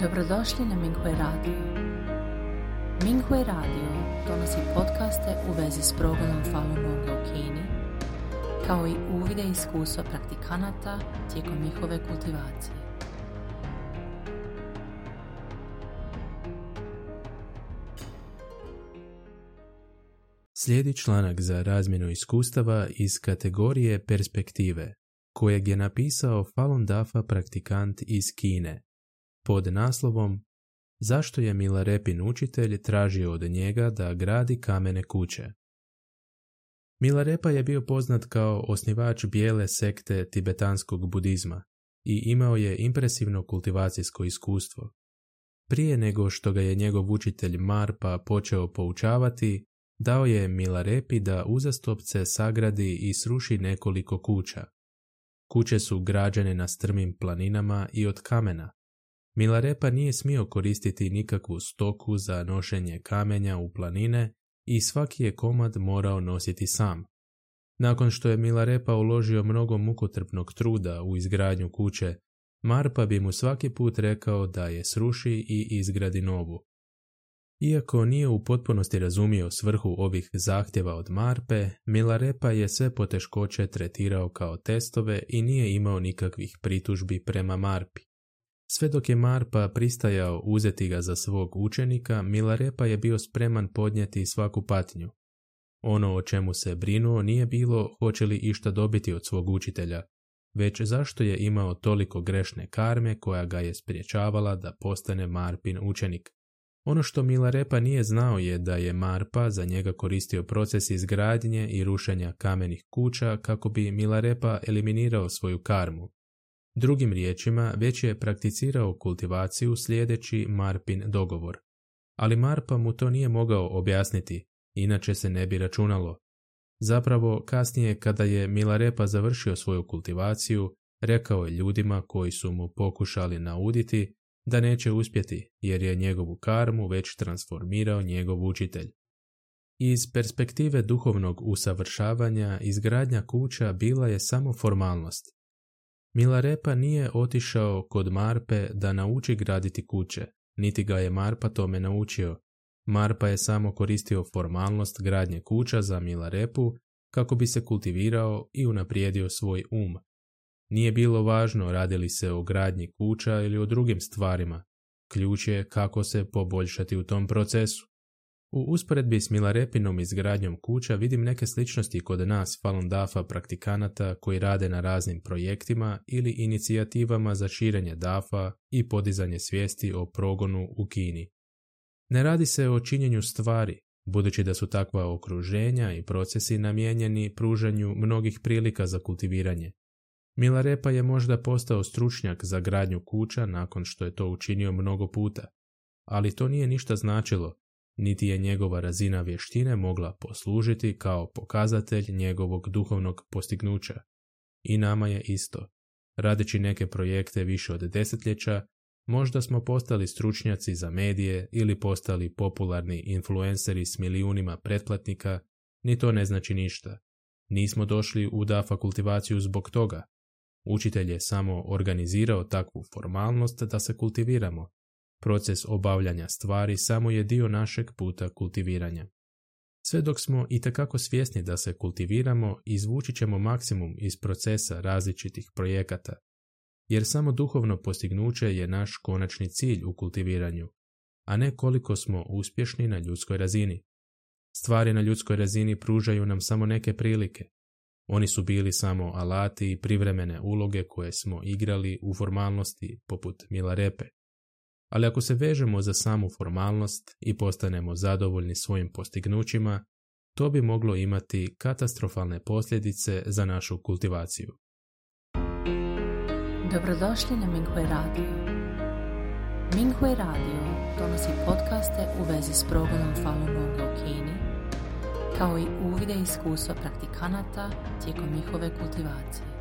Dobrodošli na Minghui Radio. Minghui Radio donosi podcaste u vezi s progledom Falun Gonga u Kini, kao i uvide iskustva praktikanata tijekom njihove kultivacije. Slijedi članak za razmjenu iskustava iz kategorije perspektive, kojeg je napisao Falun Dafa praktikant iz Kine, pod naslovom Zašto je Milarepin učitelj tražio od njega da gradi kamene kuće? Milarepa je bio poznat kao osnivač bijele sekte tibetanskog budizma i imao je impresivno kultivacijsko iskustvo. Prije nego što ga je njegov učitelj Marpa počeo poučavati, dao je Milarepi da uzastopce sagradi i sruši nekoliko kuća. Kuće su građene na strmim planinama i od kamena. Milarepa nije smio koristiti nikakvu stoku za nošenje kamenja u planine i svaki je komad morao nositi sam. Nakon što je Milarepa uložio mnogo mukotrpnog truda u izgradnju kuće, Marpa bi mu svaki put rekao da je sruši i izgradi novu. Iako nije u potpunosti razumio svrhu ovih zahtjeva od Marpe, Milarepa je sve poteškoće tretirao kao testove i nije imao nikakvih pritužbi prema Marpi. Sve dok je Marpa pristajao uzeti ga za svog učenika, Milarepa je bio spreman podnijeti svaku patnju. Ono o čemu se brinuo nije bilo hoće li išta dobiti od svog učitelja, već zašto je imao toliko grešne karme koja ga je spriječavala da postane Marpin učenik. Ono što Milarepa nije znao je da je Marpa za njega koristio proces izgradnje i rušenja kamenih kuća kako bi Milarepa eliminirao svoju karmu. Drugim riječima, već je prakticirao kultivaciju slijedeći Marpin dogovor. Ali Marpa mu to nije mogao objasniti, inače se ne bi računalo. Zapravo, kasnije kada je Milarepa završio svoju kultivaciju, rekao je ljudima koji su mu pokušali nauditi da neće uspjeti jer je njegovu karmu već transformirao njegov učitelj. Iz perspektive duhovnog usavršavanja izgradnja kuća bila je samo formalnost. Milarepa nije otišao kod Marpe da nauči graditi kuće, niti ga je Marpa tome naučio. Marpa je samo koristio formalnost gradnje kuća za Milarepu kako bi se kultivirao i unaprijedio svoj um. Nije bilo važno radili se o gradnji kuća ili o drugim stvarima. Ključ je kako se poboljšati u tom procesu. U usporedbi s Milarepinom izgradnjom kuća vidim neke sličnosti kod nas Falun Dafa praktikanata koji rade na raznim projektima ili inicijativama za širenje Dafa i podizanje svijesti o progonu u Kini. Ne radi se o činjenju stvari, budući da su takva okruženja i procesi namijenjeni pružanju mnogih prilika za kultiviranje. Milarepa je možda postao stručnjak za gradnju kuća nakon što je to učinio mnogo puta, ali to nije ništa značilo, niti je njegova razina vještine mogla poslužiti kao pokazatelj njegovog duhovnog postignuća. I nama je isto. Radeći neke projekte više od desetljeća, možda smo postali stručnjaci za medije ili postali popularni influenceri s milijunima pretplatnika, ni to ne znači ništa. Nismo došli u da fakultivaciju zbog toga, Učitelj je samo organizirao takvu formalnost da se kultiviramo. Proces obavljanja stvari samo je dio našeg puta kultiviranja. Sve dok smo i takako svjesni da se kultiviramo, izvući ćemo maksimum iz procesa različitih projekata, jer samo duhovno postignuće je naš konačni cilj u kultiviranju, a ne koliko smo uspješni na ljudskoj razini. Stvari na ljudskoj razini pružaju nam samo neke prilike, oni su bili samo alati i privremene uloge koje smo igrali u formalnosti poput Milarepe. Ali ako se vežemo za samu formalnost i postanemo zadovoljni svojim postignućima, to bi moglo imati katastrofalne posljedice za našu kultivaciju. Dobrodošli na Minghui Radio. Minghui Radio donosi podcaste u vezi s progledom Falun Gonga u Kini kao i uvide iskustva praktikanata tijekom njihove kultivacije.